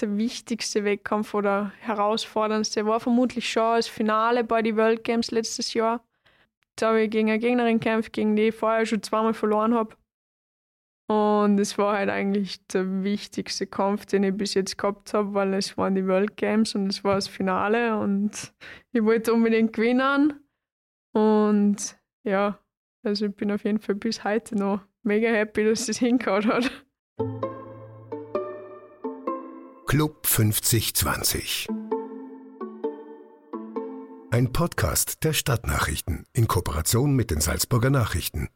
der wichtigste Wettkampf oder herausforderndste war vermutlich schon das Finale bei den World Games letztes Jahr. Da habe ich gegen eine Gegnerin gekämpft, gegen die ich vorher schon zweimal verloren habe. Und es war halt eigentlich der wichtigste Kampf, den ich bis jetzt gehabt habe, weil es waren die World Games und es war das Finale und ich wollte unbedingt gewinnen. Und ja, also ich bin auf jeden Fall bis heute noch mega happy, dass es hingehauen hat. Club 5020 Ein Podcast der Stadtnachrichten in Kooperation mit den Salzburger Nachrichten.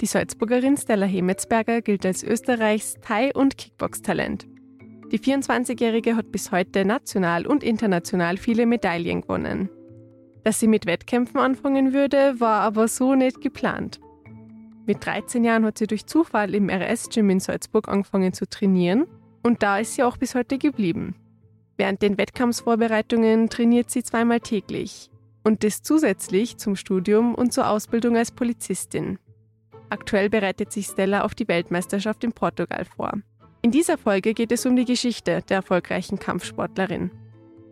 Die Salzburgerin Stella Hemetsberger gilt als Österreichs Thai- und Kickbox-Talent. Die 24-Jährige hat bis heute national und international viele Medaillen gewonnen. Dass sie mit Wettkämpfen anfangen würde, war aber so nicht geplant. Mit 13 Jahren hat sie durch Zufall im RS-Gym in Salzburg angefangen zu trainieren und da ist sie auch bis heute geblieben. Während den Wettkampfsvorbereitungen trainiert sie zweimal täglich und das zusätzlich zum Studium und zur Ausbildung als Polizistin. Aktuell bereitet sich Stella auf die Weltmeisterschaft in Portugal vor. In dieser Folge geht es um die Geschichte der erfolgreichen Kampfsportlerin.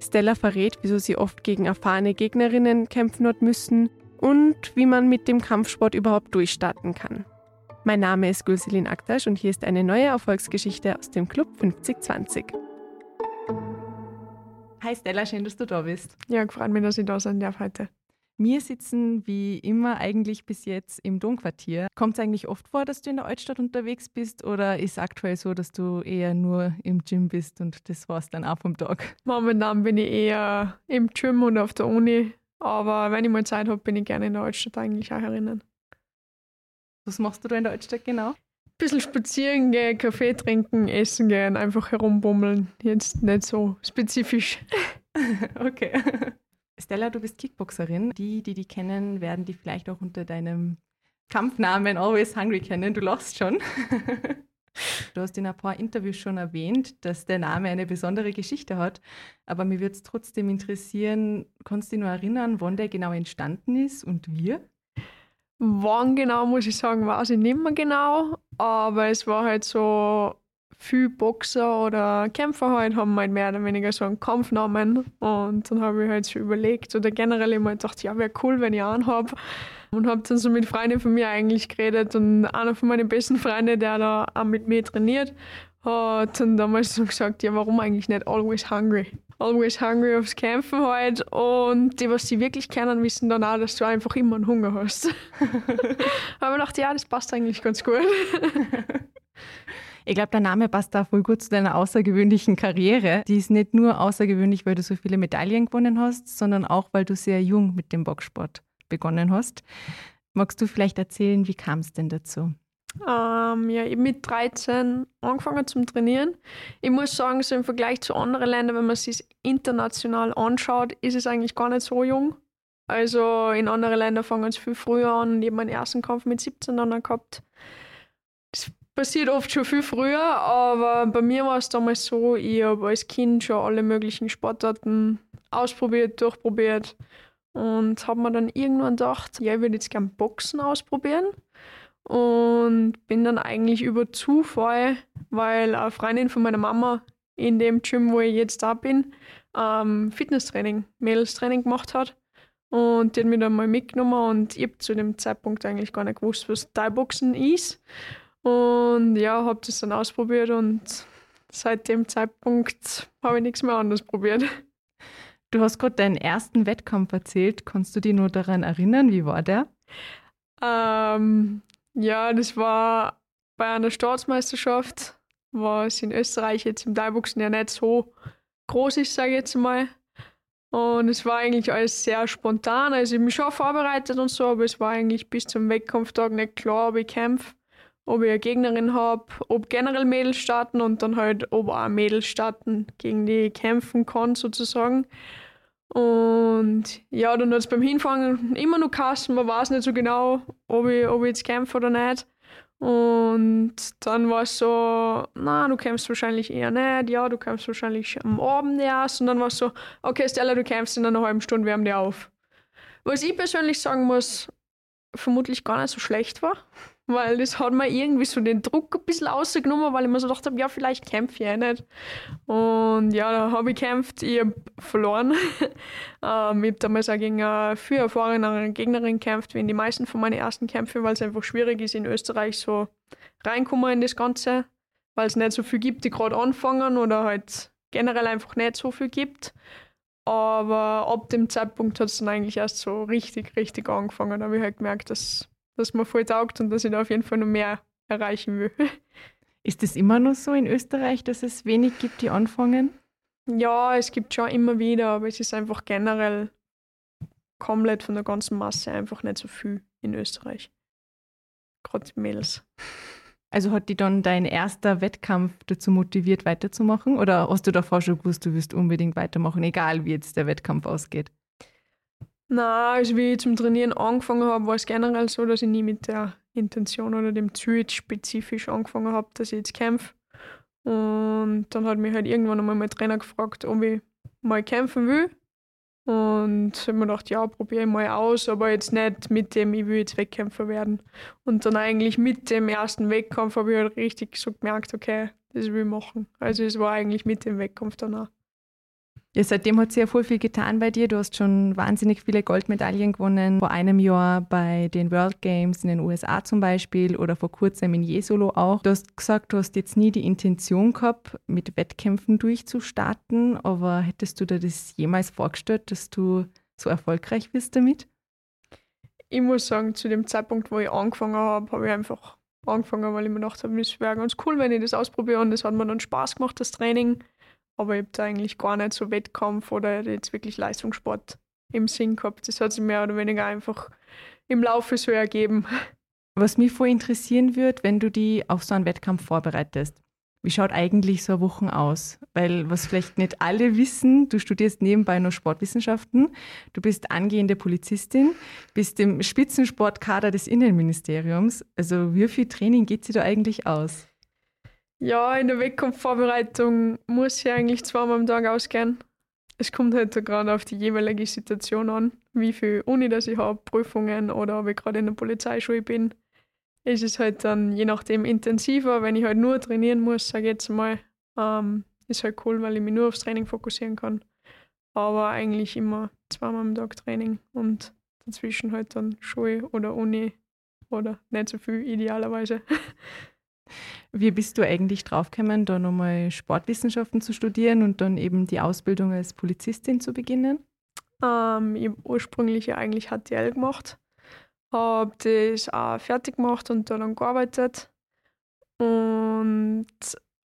Stella verrät, wieso sie oft gegen erfahrene Gegnerinnen kämpfen hat müssen und wie man mit dem Kampfsport überhaupt durchstarten kann. Mein Name ist Gülselin Aktasch und hier ist eine neue Erfolgsgeschichte aus dem Club 5020. Hi Stella, schön, dass du da bist. Ja, gefreut mich, dass ich da sein darf heute. Wir sitzen wie immer eigentlich bis jetzt im Domquartier. Kommt es eigentlich oft vor, dass du in der Altstadt unterwegs bist oder ist es aktuell so, dass du eher nur im Gym bist und das war's dann auch vom Tag? Momentan bin ich eher im Gym und auf der Uni, aber wenn ich mal Zeit habe, bin ich gerne in der Altstadt eigentlich auch herinnen. Was machst du da in der Altstadt genau? Bisschen spazieren gehen, Kaffee trinken, essen gehen, einfach herumbummeln. Jetzt nicht so spezifisch. okay. Stella, du bist Kickboxerin. Die, die die kennen, werden die vielleicht auch unter deinem Kampfnamen Always Hungry kennen. Du lachst schon. Du hast in ein paar Interviews schon erwähnt, dass der Name eine besondere Geschichte hat. Aber mir würde es trotzdem interessieren, kannst du dich noch erinnern, wann der genau entstanden ist und wie? Wann genau, muss ich sagen, weiß ich nicht mehr genau. Aber es war halt so viele Boxer oder Kämpfer halt haben halt mehr oder weniger so einen Kampfnamen. Und dann habe ich halt so überlegt oder generell immer gedacht, ja, wäre cool, wenn ich einen habe. Und habe dann so mit Freunden von mir eigentlich geredet. Und einer von meinen besten Freunden, der da auch mit mir trainiert, hat dann damals so gesagt, ja, warum eigentlich nicht Always Hungry? Always Hungry aufs Kämpfen halt. Und die, was sie wirklich kennen, wissen dann auch, dass du einfach immer einen Hunger hast. Aber ich dachte, ja, das passt eigentlich ganz gut. Ich glaube, der Name passt da voll gut zu deiner außergewöhnlichen Karriere. Die ist nicht nur außergewöhnlich, weil du so viele Medaillen gewonnen hast, sondern auch, weil du sehr jung mit dem Boxsport begonnen hast. Magst du vielleicht erzählen, wie kam es denn dazu? Ähm, ja, ich habe mit 13 angefangen zum Trainieren. Ich muss sagen, so im Vergleich zu anderen Ländern, wenn man sich international anschaut, ist es eigentlich gar nicht so jung. Also in anderen Ländern fangen es viel früher an. Ich habe meinen ersten Kampf mit 17 dann gehabt. Das passiert oft schon viel früher, aber bei mir war es damals so, ich habe als Kind schon alle möglichen Sportarten ausprobiert, durchprobiert und habe mir dann irgendwann gedacht, ja, ich würde jetzt gerne Boxen ausprobieren und bin dann eigentlich über Zufall, weil eine Freundin von meiner Mama in dem Gym, wo ich jetzt da bin, ähm, Fitnesstraining, Mädelstraining gemacht hat. Und die hat mich dann mal mitgenommen und ich habe zu dem Zeitpunkt eigentlich gar nicht gewusst, was Thai-Boxen ist. Und ja, habe das dann ausprobiert und seit dem Zeitpunkt habe ich nichts mehr anderes probiert. Du hast gerade deinen ersten Wettkampf erzählt. Kannst du dich nur daran erinnern? Wie war der? Ähm, ja, das war bei einer Staatsmeisterschaft, was in Österreich jetzt im Thai-Boxen ja nicht so groß ist, sage ich jetzt mal. Und es war eigentlich alles sehr spontan. Also ich mich schon vorbereitet und so, aber es war eigentlich bis zum Wettkampftag nicht klar, ob ich kämpfe ob ich eine Gegnerin habe, ob generell Mädels starten und dann halt, ob auch Mädels starten, gegen die ich kämpfen kann, sozusagen. Und ja, dann hat es beim Hinfangen immer noch Kassen, man weiß nicht so genau, ob ich, ob ich jetzt kämpfe oder nicht. Und dann war es so, na, du kämpfst wahrscheinlich eher nicht, ja, du kämpfst wahrscheinlich am Abend erst. Und dann war es so, okay, Stella, du kämpfst in einer halben Stunde, wärm dir auf. Was ich persönlich sagen muss, vermutlich gar nicht so schlecht war, weil das hat mir irgendwie so den Druck ein bisschen rausgenommen, weil ich mir so gedacht habe, ja, vielleicht kämpfe ich eh nicht. Und ja, da habe ich gekämpft, ich habe verloren. ähm, ich habe damals auch gegen eine viel erfahrenere Gegnerin gekämpft, wie in die meisten von meinen ersten Kämpfen, weil es einfach schwierig ist, in Österreich so reinkommen in das Ganze, weil es nicht so viel gibt, die gerade anfangen oder halt generell einfach nicht so viel gibt. Aber ab dem Zeitpunkt hat es dann eigentlich erst so richtig, richtig angefangen. Da habe ich halt gemerkt, dass, dass mir voll taugt und dass ich da auf jeden Fall noch mehr erreichen will. Ist es immer noch so in Österreich, dass es wenig gibt, die anfangen? Ja, es gibt schon immer wieder, aber es ist einfach generell komplett von der ganzen Masse einfach nicht so viel in Österreich. Gerade Mädels. Also hat dich dann dein erster Wettkampf dazu motiviert, weiterzumachen? Oder hast du davor schon gewusst, du wirst unbedingt weitermachen, egal wie jetzt der Wettkampf ausgeht? Na, also wie ich zum Trainieren angefangen habe, war es generell so, dass ich nie mit der Intention oder dem Ziel spezifisch angefangen habe, dass ich jetzt kämpfe. Und dann hat mich halt irgendwann einmal mein Trainer gefragt, ob ich mal kämpfen will. Und ich habe mir gedacht, ja, probiere ich mal aus, aber jetzt nicht mit dem, ich will jetzt Wettkämpfer werden. Und dann eigentlich mit dem ersten Wettkampf habe ich halt richtig so gemerkt, okay, das will ich machen. Also es war eigentlich mit dem Wettkampf danach. Ja, seitdem hat sich ja voll viel getan bei dir. Du hast schon wahnsinnig viele Goldmedaillen gewonnen. Vor einem Jahr bei den World Games in den USA zum Beispiel oder vor kurzem in Jesolo auch. Du hast gesagt, du hast jetzt nie die Intention gehabt, mit Wettkämpfen durchzustarten, aber hättest du dir das jemals vorgestellt, dass du so erfolgreich bist damit? Ich muss sagen, zu dem Zeitpunkt, wo ich angefangen habe, habe ich einfach angefangen, weil ich mir gedacht habe, es wäre ganz cool, wenn ich das ausprobiere und das hat mir dann Spaß gemacht, das Training. Aber ich habe da eigentlich gar nicht so Wettkampf oder jetzt wirklich Leistungssport im Sinn gehabt. Das hat sich mehr oder weniger einfach im Laufe so ergeben. Was mich voll interessieren würde, wenn du die auf so einen Wettkampf vorbereitest. Wie schaut eigentlich so eine Woche aus? Weil, was vielleicht nicht alle wissen, du studierst nebenbei noch Sportwissenschaften, du bist angehende Polizistin, bist im Spitzensportkader des Innenministeriums. Also, wie viel Training geht sie da eigentlich aus? Ja, in der Wettkampfvorbereitung muss ich eigentlich zweimal am Tag ausgehen. Es kommt halt gerade auf die jeweilige Situation an, wie viel Uni das ich habe, Prüfungen oder ob ich gerade in der Polizeischule bin. Ist es halt dann je nachdem intensiver, wenn ich halt nur trainieren muss, sage ich jetzt mal. Ähm, ist halt cool, weil ich mich nur aufs Training fokussieren kann. Aber eigentlich immer zweimal am Tag Training und dazwischen halt dann Schule oder Uni oder nicht so viel idealerweise. Wie bist du eigentlich draufgekommen, da nochmal Sportwissenschaften zu studieren und dann eben die Ausbildung als Polizistin zu beginnen? Ähm, ich habe ursprünglich ja eigentlich HTL gemacht, habe das auch fertig gemacht und dann gearbeitet und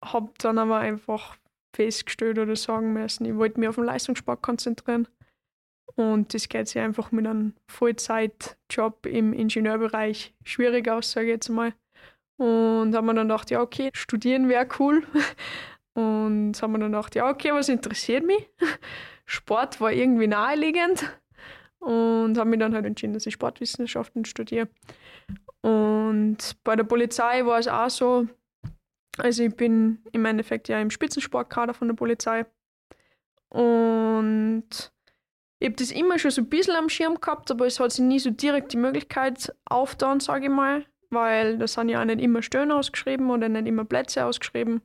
habe dann aber einfach festgestellt oder sagen müssen, ich wollte mich auf den Leistungssport konzentrieren. Und das geht sich einfach mit einem Vollzeitjob im Ingenieurbereich schwierig aus, sage ich jetzt mal. Und haben wir dann gedacht, ja, okay, studieren wäre cool. Und haben wir dann gedacht, ja, okay, was interessiert mich? Sport war irgendwie naheliegend. Und habe mich dann halt entschieden, dass ich Sportwissenschaften studiere. Und bei der Polizei war es auch so, also ich bin im Endeffekt ja im Spitzensportkader von der Polizei. Und ich habe das immer schon so ein bisschen am Schirm gehabt, aber es hat sich nie so direkt die Möglichkeit aufgetan, sage ich mal weil da sind ja auch nicht immer Stellen ausgeschrieben oder nicht immer Plätze ausgeschrieben.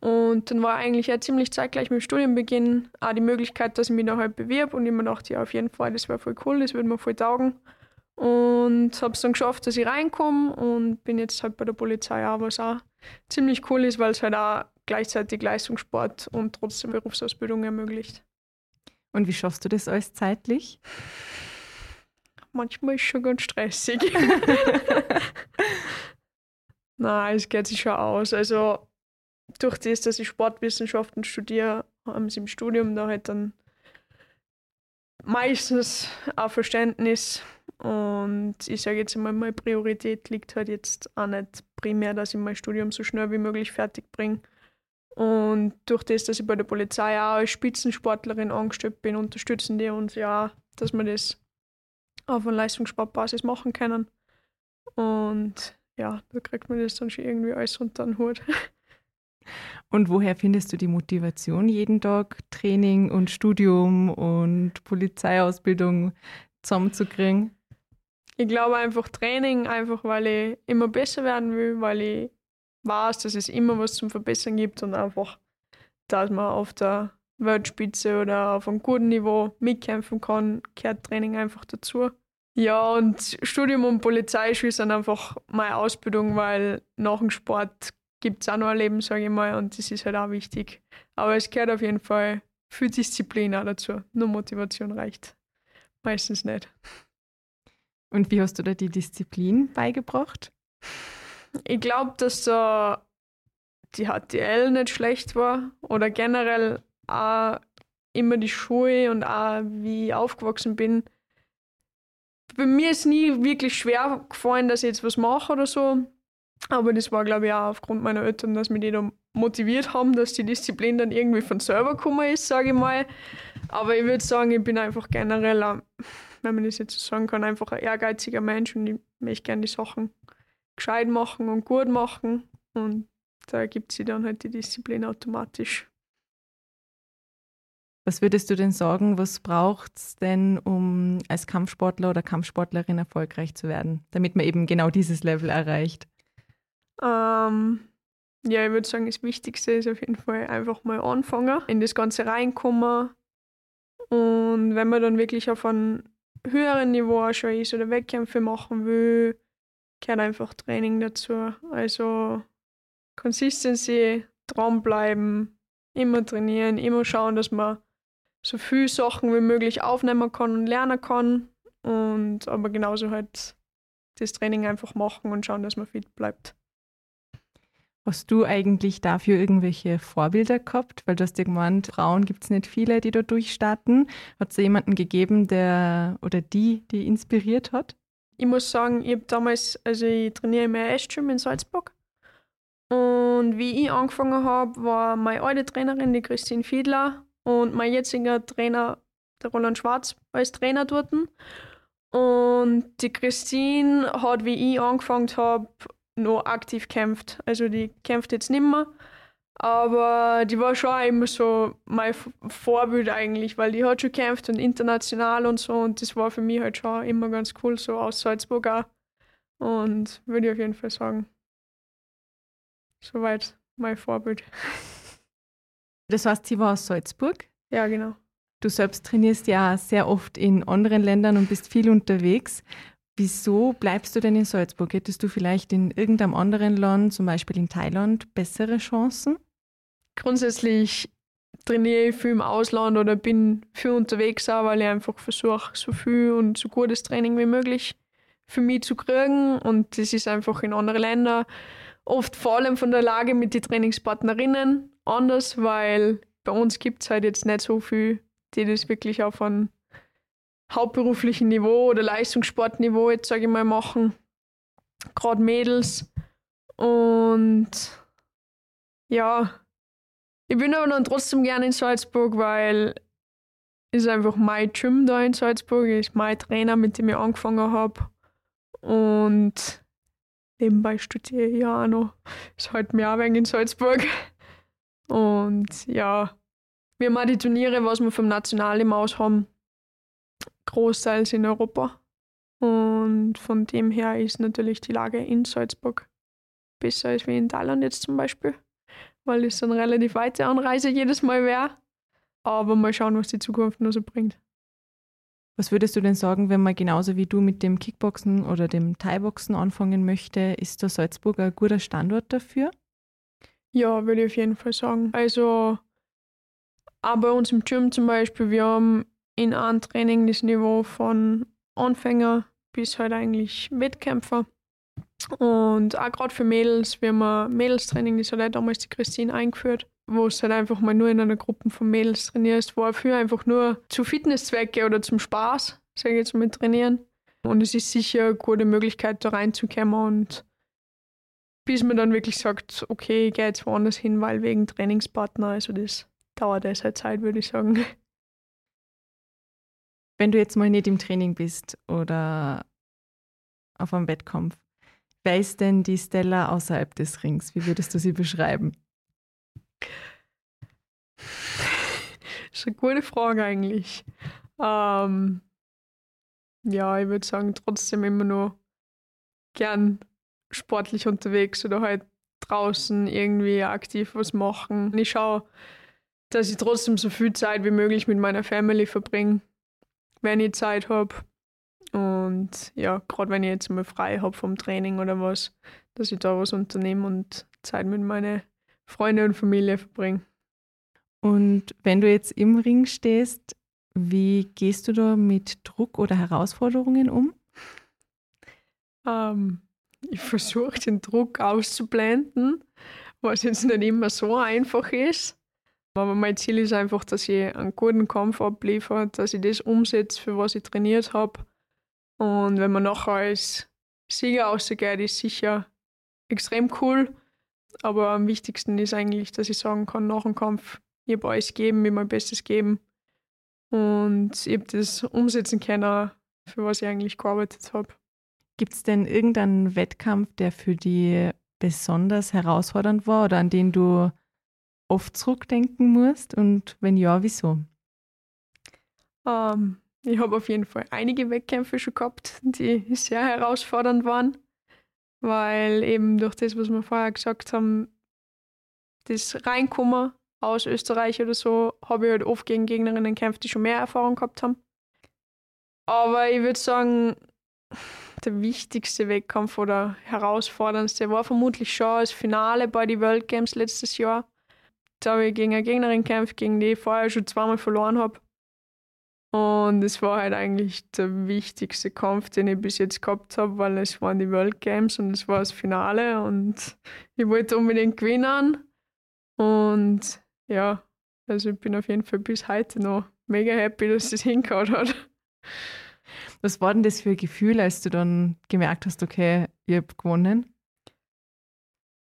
Und dann war eigentlich ja ziemlich zeitgleich mit dem Studienbeginn auch die Möglichkeit, dass ich mich da halt bewirb und ich mir dachte, ja, auf jeden Fall, das wäre voll cool, das würde mir voll taugen. Und habe es dann geschafft, dass ich reinkomme und bin jetzt halt bei der Polizei auch, was auch ziemlich cool ist, weil es halt auch gleichzeitig Leistungssport und trotzdem Berufsausbildung ermöglicht. Und wie schaffst du das alles zeitlich? Manchmal ist es schon ganz stressig. Nein, es geht sich schon aus. Also durch das, dass ich Sportwissenschaften studiere, haben sie im Studium da halt dann meistens auch Verständnis. Und ich sage jetzt einmal, meine Priorität liegt halt jetzt auch nicht primär, dass ich mein Studium so schnell wie möglich fertig bringe. Und durch das, dass ich bei der Polizei auch als Spitzensportlerin angestellt bin, unterstützen die uns ja, dass wir das auf einer Leistungssportbasis machen können. Und ja, da kriegt man das dann schon irgendwie alles unter den Hut. Und woher findest du die Motivation, jeden Tag Training und Studium und Polizeiausbildung zusammenzukriegen? Ich glaube einfach Training, einfach weil ich immer besser werden will, weil ich weiß, dass es immer was zum Verbessern gibt und einfach, dass man auf der Weltspitze oder auf einem guten Niveau mitkämpfen kann, gehört Training einfach dazu. Ja, und Studium und Polizeischule sind einfach meine Ausbildung, weil nach dem Sport gibt es auch noch ein Leben, sage ich mal, und das ist halt auch wichtig. Aber es gehört auf jeden Fall viel Disziplin auch dazu. Nur Motivation reicht meistens nicht. Und wie hast du da die Disziplin beigebracht? Ich glaube, dass da die HTL nicht schlecht war oder generell auch immer die Schule und auch wie ich aufgewachsen bin. Bei mir ist nie wirklich schwer gefallen, dass ich jetzt was mache oder so. Aber das war, glaube ich, auch aufgrund meiner Eltern, dass mich die da motiviert haben, dass die Disziplin dann irgendwie von selber gekommen ist, sage ich mal. Aber ich würde sagen, ich bin einfach generell, wenn man das jetzt so sagen kann, einfach ein ehrgeiziger Mensch und ich möchte gerne die Sachen gescheit machen und gut machen. Und da ergibt sich dann halt die Disziplin automatisch. Was würdest du denn sagen, was braucht es denn, um als Kampfsportler oder Kampfsportlerin erfolgreich zu werden, damit man eben genau dieses Level erreicht? Ähm, ja, ich würde sagen, das Wichtigste ist auf jeden Fall einfach mal anfangen, in das Ganze reinkommen. Und wenn man dann wirklich auf einem höheren Niveau schon ist oder Wettkämpfe machen will, gehört einfach Training dazu. Also Consistency, dranbleiben, immer trainieren, immer schauen, dass man so viele Sachen wie möglich aufnehmen kann und lernen kann. Und aber genauso halt das Training einfach machen und schauen, dass man fit bleibt. Hast du eigentlich dafür irgendwelche Vorbilder gehabt? Weil du hast ja gemeint, Frauen gibt es nicht viele, die da durchstarten. Hat es jemanden gegeben, der oder die, die inspiriert hat? Ich muss sagen, ich habe damals, also ich trainiere im RS-Gym in Salzburg. Und wie ich angefangen habe, war meine alte Trainerin, die Christine Fiedler, und mein jetziger Trainer, der Roland Schwarz, als Trainer dort. Und die Christine hat, wie ich angefangen habe, noch aktiv kämpft. Also die kämpft jetzt nicht mehr. Aber die war schon immer so mein Vorbild eigentlich, weil die hat schon gekämpft und international und so. Und das war für mich halt schon immer ganz cool, so aus Salzburg auch. Und würde ich auf jeden Fall sagen, soweit mein Vorbild. Das heißt, sie war aus Salzburg? Ja, genau. Du selbst trainierst ja sehr oft in anderen Ländern und bist viel unterwegs. Wieso bleibst du denn in Salzburg? Hättest du vielleicht in irgendeinem anderen Land, zum Beispiel in Thailand, bessere Chancen? Grundsätzlich trainiere ich viel im Ausland oder bin viel unterwegs, auch, weil ich einfach versuche, so viel und so gutes Training wie möglich für mich zu kriegen. Und das ist einfach in anderen Ländern oft vor allem von der Lage mit den Trainingspartnerinnen anders, weil bei uns gibt es halt jetzt nicht so viel, die das wirklich auf einem hauptberuflichen Niveau oder Leistungssportniveau, jetzt sage ich mal, machen. Gerade Mädels. Und ja, ich bin aber dann trotzdem gerne in Salzburg, weil ist einfach mein Gym da in Salzburg, ist mein Trainer, mit dem ich angefangen habe. Und nebenbei studiere ich ja auch noch. Ist halt mir auch wegen in Salzburg. Und ja, wir auch die Turniere, was wir vom Nationalteam aus haben, großteils in Europa. Und von dem her ist natürlich die Lage in Salzburg besser als wie in Thailand jetzt zum Beispiel, weil es eine relativ weite Anreise jedes Mal wäre. Aber mal schauen, was die Zukunft noch so bringt. Was würdest du denn sagen, wenn man genauso wie du mit dem Kickboxen oder dem Thai-Boxen anfangen möchte? Ist der Salzburg ein guter Standort dafür? Ja, würde ich auf jeden Fall sagen. Also, auch bei uns im Gym zum Beispiel, wir haben in einem Training das Niveau von Anfänger bis halt eigentlich Wettkämpfer. Und auch gerade für Mädels, wir haben ein Mädelstraining, das hat auch damals die Christine eingeführt, wo es halt einfach mal nur in einer Gruppe von Mädels trainierst, wo für einfach nur zu Fitnesszwecke oder zum Spaß, sage ich jetzt mal, trainieren. Und es ist sicher eine gute Möglichkeit, da reinzukommen und bis man dann wirklich sagt, okay, ich gehe jetzt woanders hin, weil wegen Trainingspartner, also das dauert halt Zeit, würde ich sagen. Wenn du jetzt mal nicht im Training bist oder auf einem Wettkampf, wer ist denn die Stella außerhalb des Rings? Wie würdest du sie beschreiben? Das ist eine gute Frage eigentlich. Ähm, ja, ich würde sagen, trotzdem immer nur gern sportlich unterwegs oder halt draußen irgendwie aktiv was machen. Ich schaue, dass ich trotzdem so viel Zeit wie möglich mit meiner Family verbringe, wenn ich Zeit habe. Und ja, gerade wenn ich jetzt mal frei habe vom Training oder was, dass ich da was unternehme und Zeit mit meinen Freunden und Familie verbringe. Und wenn du jetzt im Ring stehst, wie gehst du da mit Druck oder Herausforderungen um? Ähm, ich versuche den Druck auszublenden, was jetzt nicht immer so einfach ist. Aber mein Ziel ist einfach, dass ich einen guten Kampf abliefere, dass ich das umsetze, für was ich trainiert habe. Und wenn man nachher als Sieger rausgeht, ist sicher extrem cool. Aber am wichtigsten ist eigentlich, dass ich sagen kann, nach dem Kampf, ich habe alles gegeben, mir mein Bestes geben. Und ich habe das umsetzen können, für was ich eigentlich gearbeitet habe. Gibt es denn irgendeinen Wettkampf, der für dich besonders herausfordernd war oder an den du oft zurückdenken musst? Und wenn ja, wieso? Um, ähm, ich habe auf jeden Fall einige Wettkämpfe schon gehabt, die sehr herausfordernd waren, weil eben durch das, was wir vorher gesagt haben, das Reinkommen aus Österreich oder so, habe ich halt oft gegen Gegnerinnen gekämpft, die schon mehr Erfahrung gehabt haben. Aber ich würde sagen, der wichtigste Wettkampf oder herausforderndste war vermutlich schon das Finale bei den World Games letztes Jahr. Da habe ich gegen eine Gegnerin gekämpft, gegen die ich vorher schon zweimal verloren habe. Und es war halt eigentlich der wichtigste Kampf, den ich bis jetzt gehabt habe, weil es waren die World Games und es war das Finale und ich wollte unbedingt gewinnen. Und ja, also ich bin auf jeden Fall bis heute noch mega happy, dass es hingehauen hat. Was war denn das für ein Gefühl, als du dann gemerkt hast, okay, ich habe gewonnen?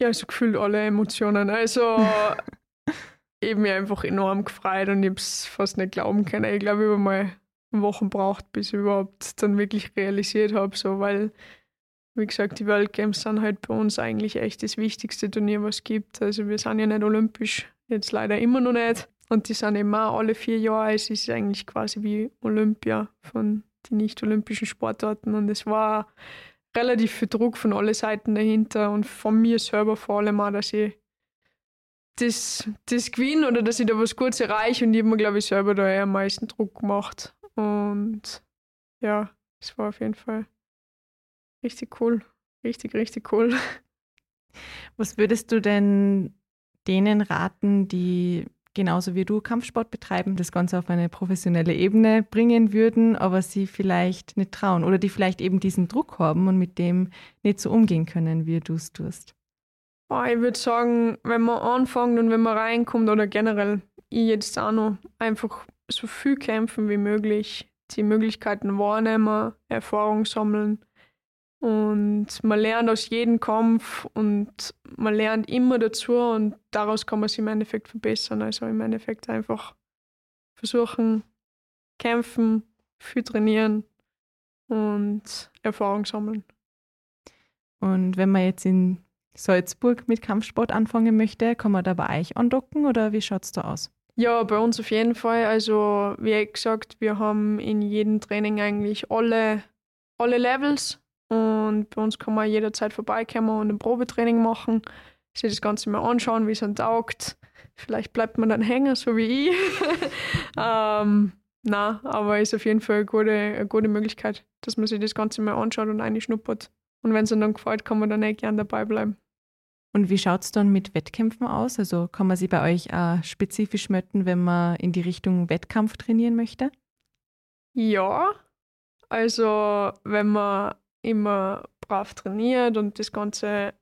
Ja, so gefühlt alle Emotionen. Also ich habe mich einfach enorm gefreut und ich habe es fast nicht glauben können. Ich glaube, ich habe mal Wochen braucht, bis ich überhaupt dann wirklich realisiert habe, so, weil, wie gesagt, die World Games sind halt bei uns eigentlich echt das wichtigste Turnier, was es gibt. Also wir sind ja nicht olympisch, jetzt leider immer noch nicht. Und die sind immer alle vier Jahre. Es ist eigentlich quasi wie Olympia von die nicht-olympischen Sportarten. Und es war relativ viel Druck von allen Seiten dahinter und von mir selber vor allem auch, dass ich das, das gewinne oder dass ich da was Gutes erreiche. Und ich habe mir, glaube ich, selber da eher am meisten Druck gemacht. Und ja, es war auf jeden Fall richtig cool. Richtig, richtig cool. Was würdest du denn denen raten, die genauso wie du Kampfsport betreiben, das Ganze auf eine professionelle Ebene bringen würden, aber sie vielleicht nicht trauen oder die vielleicht eben diesen Druck haben und mit dem nicht so umgehen können, wie du es tust? ich würde sagen, wenn man anfängt und wenn man reinkommt oder generell ich jetzt auch noch einfach so viel kämpfen wie möglich, die Möglichkeiten wahrnehmen, Erfahrung sammeln und man lernt aus jedem Kampf und man lernt immer dazu und daraus kann man sich im Endeffekt verbessern. Also im Endeffekt einfach versuchen, kämpfen, viel trainieren und Erfahrung sammeln. Und wenn man jetzt in Salzburg mit Kampfsport anfangen möchte, kann man da bei euch andocken oder wie schaut es da aus? Ja, bei uns auf jeden Fall. Also wie gesagt, wir haben in jedem Training eigentlich alle, alle Levels und bei uns kann man jederzeit vorbeikommen und ein Probetraining machen, sich das Ganze mal anschauen, wie es dann taugt. Vielleicht bleibt man dann hängen, so wie ich. ähm, na, aber ist auf jeden Fall eine gute, eine gute Möglichkeit, dass man sich das Ganze mal anschaut und einschnuppert. Und wenn es dann gefällt, kann man dann echt gern dabei bleiben. Und wie schaut es dann mit Wettkämpfen aus? Also kann man sie bei euch auch spezifisch möchten, wenn man in die Richtung Wettkampf trainieren möchte? Ja, also wenn man immer brav trainiert und das Ganze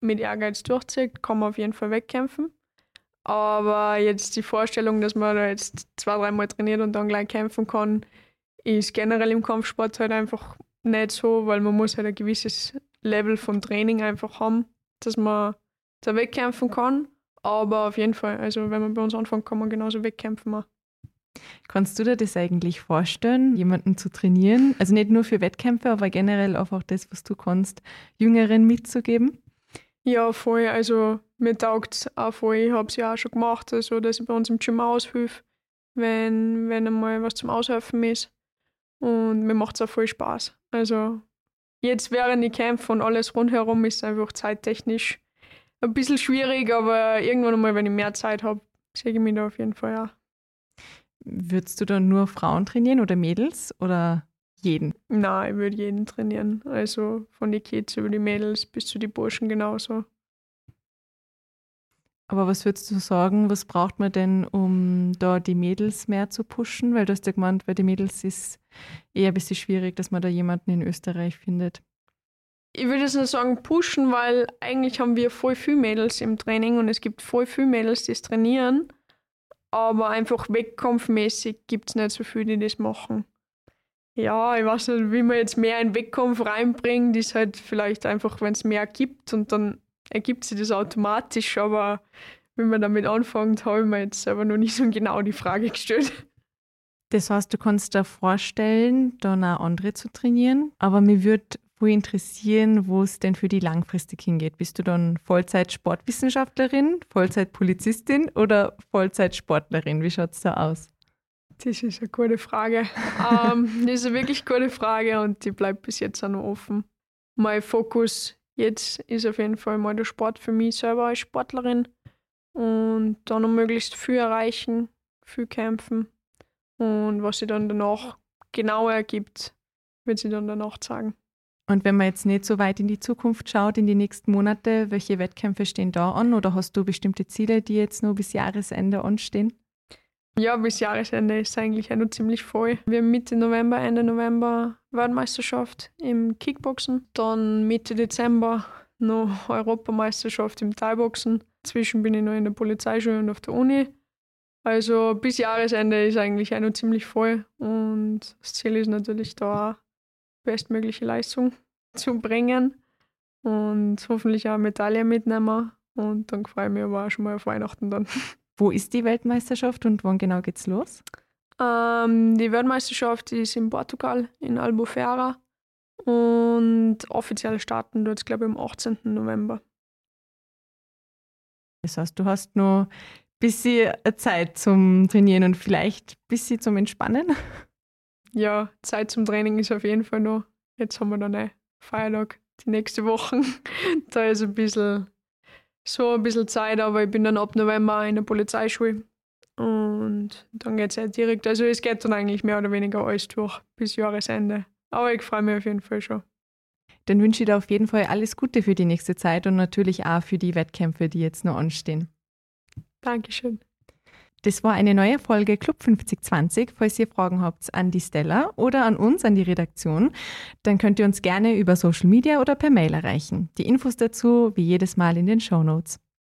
mit Ehrgeiz durchzieht, kann man auf jeden Fall wegkämpfen. Aber jetzt die Vorstellung, dass man da jetzt zwei, dreimal trainiert und dann gleich kämpfen kann, ist generell im Kampfsport halt einfach nicht so, weil man muss halt ein gewisses Level vom Training einfach haben, dass man da wegkämpfen kann. Aber auf jeden Fall, also wenn man bei uns anfängt, kann man genauso wegkämpfen. Auch. Kannst du dir das eigentlich vorstellen, jemanden zu trainieren? Also nicht nur für Wettkämpfe, aber generell auch das, was du kannst, Jüngeren mitzugeben? Ja, voll. Also mir taugt es auch voll. Ich habe es ja auch schon gemacht, also dass ich bei uns im Gym aushilfe, wenn, wenn einmal was zum Aushelfen ist. und mir macht es auch voll Spaß. Also jetzt während ich kämpfe und alles rundherum ist einfach zeittechnisch ein bisschen schwierig, aber irgendwann einmal, wenn ich mehr Zeit habe, sehe ich mich da auf jeden Fall ja. Würdest du dann nur Frauen trainieren oder Mädels oder jeden? Nein, ich würde jeden trainieren. Also von den Kids über die Mädels bis zu den Burschen genauso. Aber was würdest du sagen, was braucht man denn, um da die Mädels mehr zu pushen? Weil du hast ja gemeint, bei den Mädels ist eher ein bisschen schwierig, dass man da jemanden in Österreich findet. Ich würde jetzt nicht sagen pushen, weil eigentlich haben wir voll viele Mädels im Training und es gibt voll viele Mädels, die es trainieren. Aber einfach wettkampfmäßig gibt es nicht so viele, die das machen. Ja, ich weiß nicht, wie man jetzt mehr in Wettkampf reinbringt, ist halt vielleicht einfach, wenn es mehr gibt und dann ergibt sich das automatisch, aber wenn man damit anfängt, habe ich mir jetzt aber noch nicht so genau die Frage gestellt. Das heißt, du kannst dir vorstellen, dann auch andere zu trainieren, aber mir würde wohl interessieren, wo es denn für die langfristig hingeht. Bist du dann Vollzeit-Sportwissenschaftlerin, Vollzeit-Polizistin oder Vollzeit-Sportlerin? Wie schaut es da aus? Das ist eine gute Frage. um, ähm, das ist eine wirklich gute Frage und die bleibt bis jetzt auch noch offen. Mein Fokus jetzt ist auf jeden Fall mal der Sport für mich selber als Sportlerin und dann noch möglichst viel erreichen, viel kämpfen und was sich dann danach genauer ergibt, wird sie dann danach sagen. Und wenn man jetzt nicht so weit in die Zukunft schaut, in die nächsten Monate, welche Wettkämpfe stehen da an oder hast du bestimmte Ziele, die jetzt nur bis Jahresende anstehen? Ja, bis Jahresende ist eigentlich auch noch ziemlich voll. Wir haben Mitte November, Ende November Weltmeisterschaft im Kickboxen. Dann Mitte Dezember noch Europameisterschaft im Thai-Boxen. Zwischen bin ich noch in der Polizeischule und auf der Uni. Also bis Jahresende ist eigentlich auch noch ziemlich voll. Und das Ziel ist natürlich da bestmögliche Leistung zu bringen und hoffentlich auch Medaille mitnehmen. Und dann freue ich mich aber auch schon mal auf Weihnachten dann. Wo ist die Weltmeisterschaft und wann genau geht's los? Ähm, die Weltmeisterschaft ist in Portugal, in Albufeira. Und offiziell starten dort, glaube ich, am 18. November. Das heißt, du hast nur ein bisschen Zeit zum Trainieren und vielleicht ein bisschen zum Entspannen? Ja, Zeit zum Training ist auf jeden Fall noch. Jetzt haben wir dann einen Feiertag die nächste Woche. da ist ein bisschen so ein bisschen Zeit, aber ich bin dann ab November in der Polizeischule. Und dann geht es ja direkt. Also es geht dann eigentlich mehr oder weniger alles durch bis Jahresende. Aber ich freue mich auf jeden Fall schon. Dann wünsche ich dir auf jeden Fall alles Gute für die nächste Zeit und natürlich auch für die Wettkämpfe, die jetzt noch anstehen. Dankeschön. Das war eine neue Folge Club 5020. Falls ihr Fragen habt an die Stella oder an uns, an die Redaktion, dann könnt ihr uns gerne über Social Media oder per Mail erreichen. Die Infos dazu wie jedes Mal in den Show Notes.